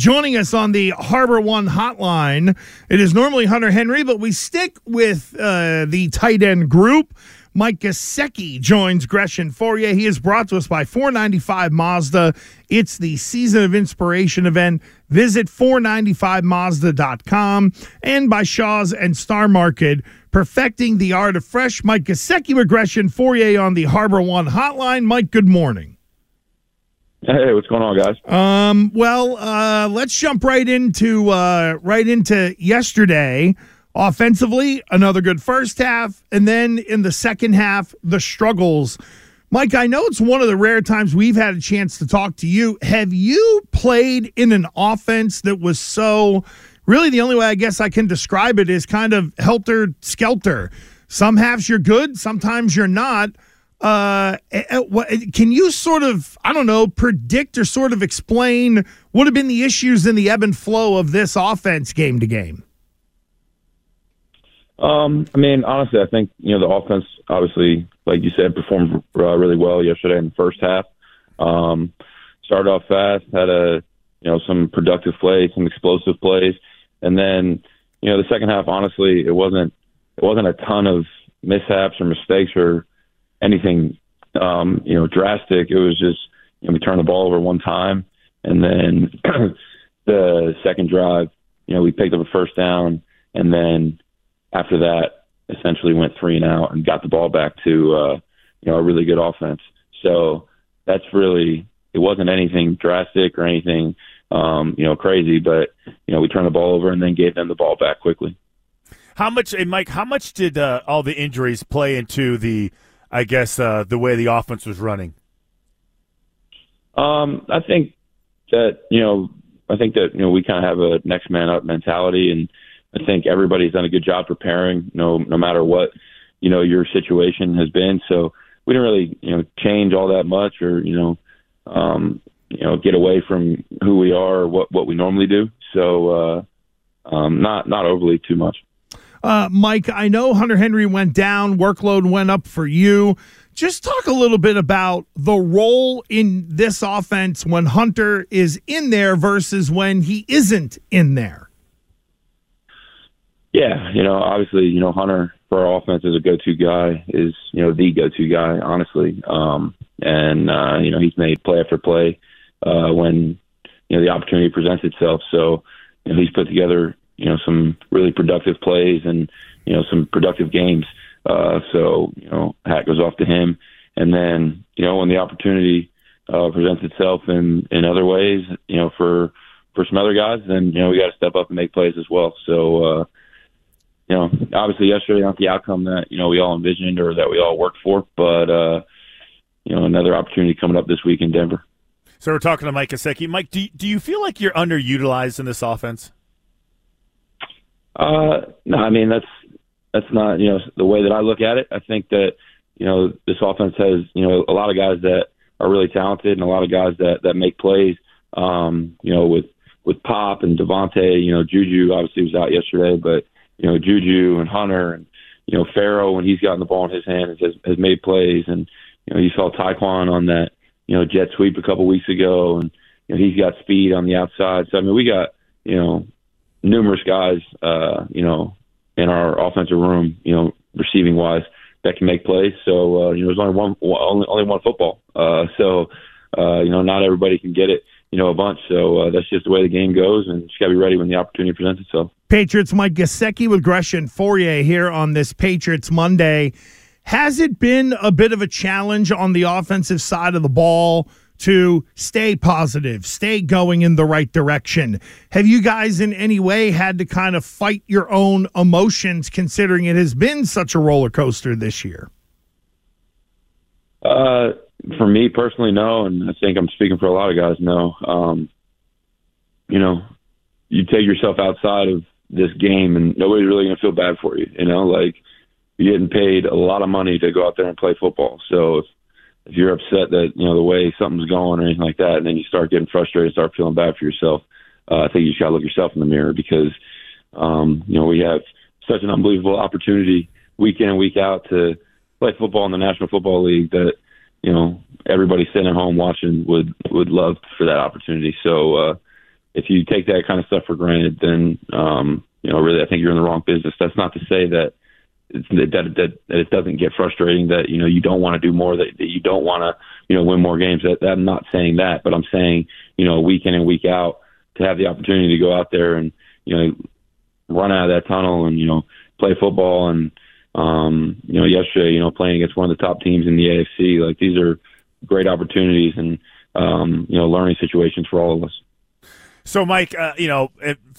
joining us on the Harbor One hotline. It is normally Hunter Henry, but we stick with uh, the tight end group. Mike Gesicki joins Gresh and Fauria. He is brought to us by 495 Mazda. It's the Season of Inspiration event. Visit 495Mazda.com and by Shaw's and Star Market. Perfecting the art of fresh. Mike Gesicki with and on the Harbor One hotline. Mike, good morning. Hey, what's going on, guys? Um, well, uh, let's jump right into uh, right into yesterday. Offensively, another good first half, and then in the second half, the struggles. Mike, I know it's one of the rare times we've had a chance to talk to you. Have you played in an offense that was so really the only way I guess I can describe it is kind of helter skelter? Some halves you're good, sometimes you're not. Uh, eh, eh, can you sort of, I don't know, predict or sort of explain what have been the issues in the ebb and flow of this offense game to game? Um, I mean, honestly, I think you know the offense, obviously, like you said, performed uh, really well yesterday in the first half. Um, started off fast, had a you know some productive plays, some explosive plays, and then you know the second half, honestly, it wasn't it wasn't a ton of mishaps or mistakes or anything um, you know drastic. It was just you know we turned the ball over one time, and then the second drive, you know we picked up a first down, and then after that, essentially went three and out and got the ball back to uh, you know a really good offense. So that's really it wasn't anything drastic or anything um, you know crazy, but you know we turned the ball over and then gave them the ball back quickly. How much, hey Mike? How much did uh, all the injuries play into the I guess uh, the way the offense was running? Um, I think that you know, I think that you know we kind of have a next man up mentality, and I think everybody's done a good job preparing. You no, no matter what you know your situation has been. So we didn't really you know change all that much, or you know, um, you know, get away from who we are or what what we normally do. So uh, um, not not overly too much. Uh, Mike, I know Hunter Henry went down, workload went up for you. Just talk a little bit about the role in this offense when Hunter is in there versus when he isn't in there. Yeah, you know, obviously, you know, Hunter for our offense is a go-to guy, is you know the go-to guy, honestly. Um, and uh, you know, he's made play after play uh, when you know the opportunity presents itself. So, you know, he's put together you know some really productive plays and you know some productive games. Uh, so you know hat goes off to him. And then you know when the opportunity uh, presents itself in in other ways, you know for for some other guys, then you know we got to step up and make plays as well. So. uh you know, obviously yesterday not the outcome that you know we all envisioned or that we all worked for, but uh, you know another opportunity coming up this week in Denver. So we're talking to Mike Gesicki. Mike, do do you feel like you're underutilized in this offense? Uh, no, I mean that's that's not you know the way that I look at it. I think that you know this offense has you know a lot of guys that are really talented and a lot of guys that that make plays. Um, you know with with Pop and DeVante, you know Juju obviously was out yesterday, but you know Juju and Hunter and you know Pharaoh when he's gotten the ball in his hands has, has made plays, and you know you saw Tyquan on that you know jet sweep a couple weeks ago, and you know he's got speed on the outside. So I mean we got you know numerous guys, uh, you know, in our offensive room, you know, receiving wise, that can make plays. So uh, you know, there's only one only only one football. Uh, so uh, you know, not everybody can get it. You know, a bunch. So uh, that's just the way the game goes, and just got to be ready when the opportunity presents itself. Patriots Mike Gesicki with Gresh and Fauria here on this Patriots Monday. Has it been a bit of a challenge on the offensive side of the ball to stay positive, stay going in the right direction. Have you guys in any way had to kind of fight your own emotions considering it has been such a roller coaster this year? Uh, for me personally, no, and I think I'm speaking for a lot of guys. No, um, you know, you take yourself outside of this game, and nobody's really going to feel bad for you. You know, like you're getting paid a lot of money to go out there and play football. So if if you're upset that you know the way something's going or anything like that, and then you start getting frustrated, start feeling bad for yourself, uh, I think you just got to look yourself in the mirror because um, you know we have such an unbelievable opportunity week in and week out to play football in the National Football League that you know everybody sitting at home watching would would love for that opportunity. So uh, if you take that kind of stuff for granted, then um, you know, really, I think you're in the wrong business. That's not to say that that, that, that it doesn't get frustrating that you know you don't want to do more that, that you don't want to you know win more games. That, that I'm not saying that but I'm saying you know week in and week out to have the opportunity to go out there and you know run out of that tunnel and you know play football and um you know yesterday you know playing against one of the top teams in the AFC like these are great opportunities and um you know learning situations for all of us. So Mike uh, you know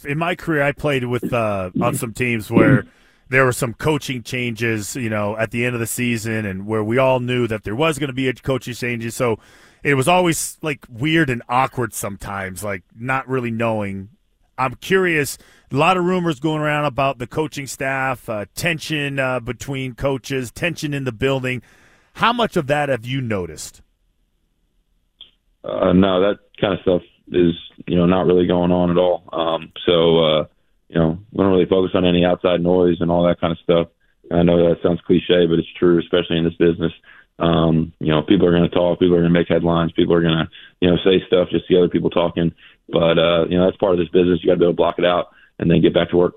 in my career I played with uh on some teams where there were some coaching changes, you know, at the end of the season, and where we all knew that there was going to be a coaching changes. So it was always like weird and awkward sometimes, like not really knowing. I'm curious. A lot of rumors going around about the coaching staff, uh, tension uh, between coaches, tension in the building. How much of that have you noticed? Uh, no, that kind of stuff is you know not really going on at all. Um, so uh, you know, we don't really focus on any outside noise and all that kind of stuff. I know that sounds cliche, but it's true, especially in this business. Um, you know, people are going to talk, people are going to make headlines, people are going to, you know, say stuff just to other people talking. But, uh, you know, that's part of this business. You got to be able to block it out and then get back to work.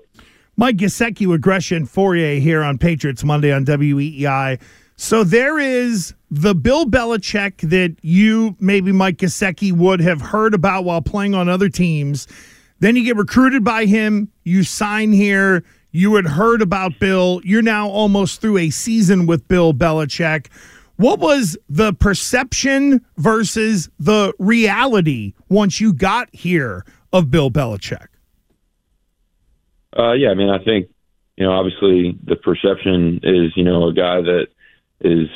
Mike with Gresh and here on Patriots Monday on WEEI. So there is the Bill Belichick that you, maybe Mike Gesicki, would have heard about while playing on other teams then you get recruited by him, you sign here, you had heard about Bill, you're now almost through a season with Bill Belichick. What was the perception versus the reality once you got here of Bill Belichick? Uh, yeah, I mean, I think you know, obviously, the perception is you know a guy that is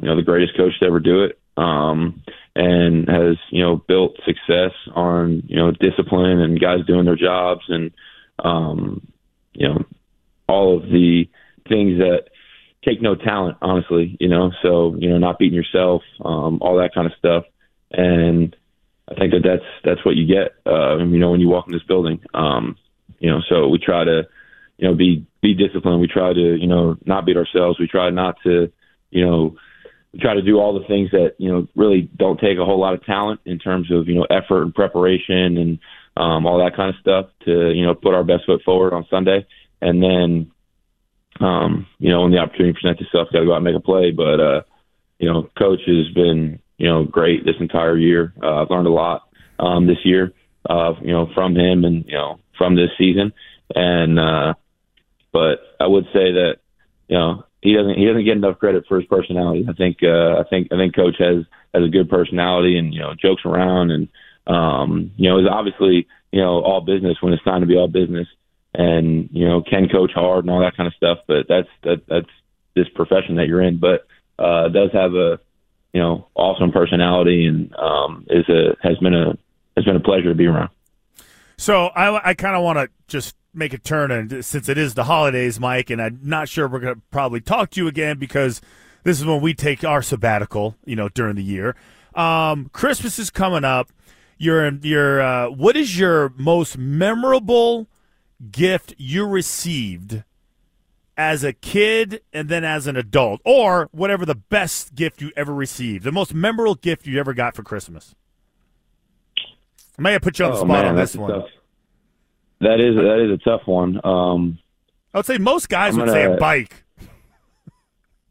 you know the greatest coach to ever do it. Um, and has you know built success on you know discipline and guys doing their jobs and um, you know all of the things that take no talent honestly you know so you know not beating yourself um, all that kind of stuff and I think that that's that's what you get uh, you know when you walk in this building um, you know so we try to you know be be disciplined we try to you know not beat ourselves we try not to you know try to do all the things that you know really don't take a whole lot of talent in terms of you know effort and preparation and um, all that kind of stuff to you know put our best foot forward on Sunday, and then um, you know when the opportunity presents itself, got to go out and make a play. But uh, you know, coach has been you know great this entire year. Uh, I've learned a lot um, this year, uh, you know, from him and you know from this season, and uh, but I would say that you know he doesn't he doesn't get enough credit for his personality. I think uh, I think I think coach has has a good personality and you know jokes around and um, you know is obviously you know all business when it's time to be all business and you know can coach hard and all that kind of stuff. But that's that that's this profession that you're in. But uh, does have a you know awesome personality and um, is a has been a has been a pleasure to be around. So I I kind of want to just make a turn, and since it is the holidays, Mike, and I'm not sure we're going to probably talk to you again because this is when we take our sabbatical, you know, during the year. Um, Christmas is coming up. Your your uh, what is your most memorable gift you received as a kid and then as an adult, or whatever the best gift you ever received, the most memorable gift you ever got for Christmas? I may have put you on the oh, spot man, on this one. Tough, that is that is a tough one. Um, I would say most guys gonna, would say a bike.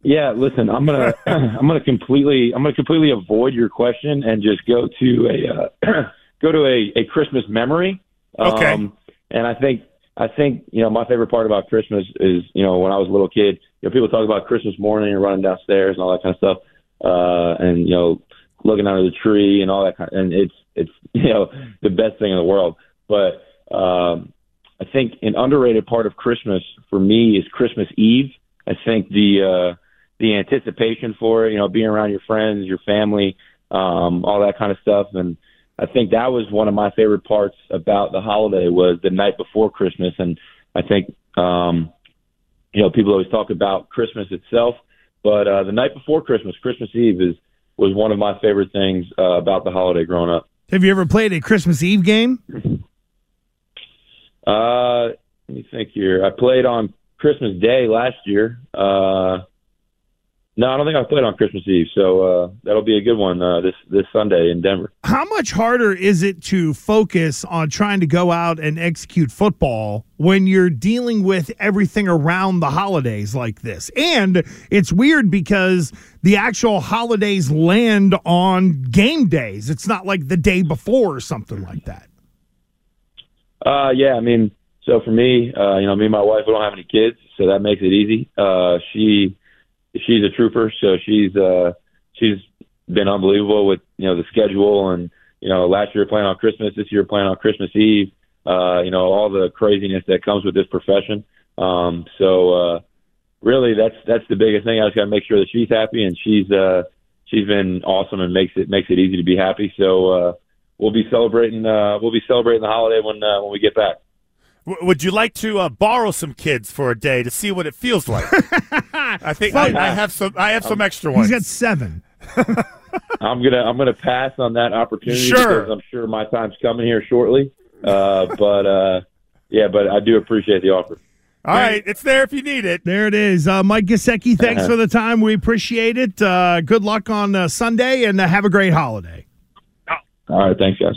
Yeah, listen, I'm gonna I'm gonna completely I'm gonna completely avoid your question and just go to a uh, go to a, a Christmas memory. Okay. Um, and I think I think you know my favorite part about Christmas is you know when I was a little kid, you know people talk about Christmas morning and running downstairs and all that kind of stuff, uh, and you know looking under the tree and all that kind, of, and it's it's you know the best thing in the world. But um, I think an underrated part of Christmas for me is Christmas Eve. I think the uh, the anticipation for it, you know, being around your friends, your family, um, all that kind of stuff, and I think that was one of my favorite parts about the holiday was the night before Christmas, and I think um, you know people always talk about Christmas itself, but uh, the night before Christmas, Christmas Eve is was one of my favorite things uh, about the holiday growing up. Have you ever played a Christmas Eve game? Uh, let me think here. I played on Christmas Day last year. Uh, No, I don't think I played on Christmas Eve, so uh, that'll be a good one uh, this this Sunday in Denver. How much harder is it to focus on trying to go out and execute football when you're dealing with everything around the holidays like this? And it's weird because the actual holidays land on game days. It's not like the day before or something like that. Uh, yeah, I mean, so for me, uh, you know, me and my wife, we don't have any kids, so that makes it easy. Uh, she she's a trooper, so she's uh, she's been unbelievable with you know the schedule and you know last year playing on Christmas, this year playing on Christmas Eve. Uh, you know all the craziness that comes with this profession. Um, so uh, really, that's that's the biggest thing. I just got to make sure that she's happy, and she's uh, she's been awesome and makes it makes it easy to be happy. So uh, we'll be celebrating uh, we'll be celebrating the holiday when uh, when we get back. W- would you like to uh, borrow some kids for a day to see what it feels like? I think I, I have some. I have some extra ones. He's got seven. I'm gonna I'm gonna pass on that opportunity Sure. because I'm sure my time's coming here shortly. Uh, but uh, yeah, but I do appreciate the offer. All right, it's there if you need it. There it is. Uh, Mike Gesicki, thanks for the time. We appreciate it. Uh, good luck on uh, Sunday and uh, have a great holiday. All right, thanks, guys.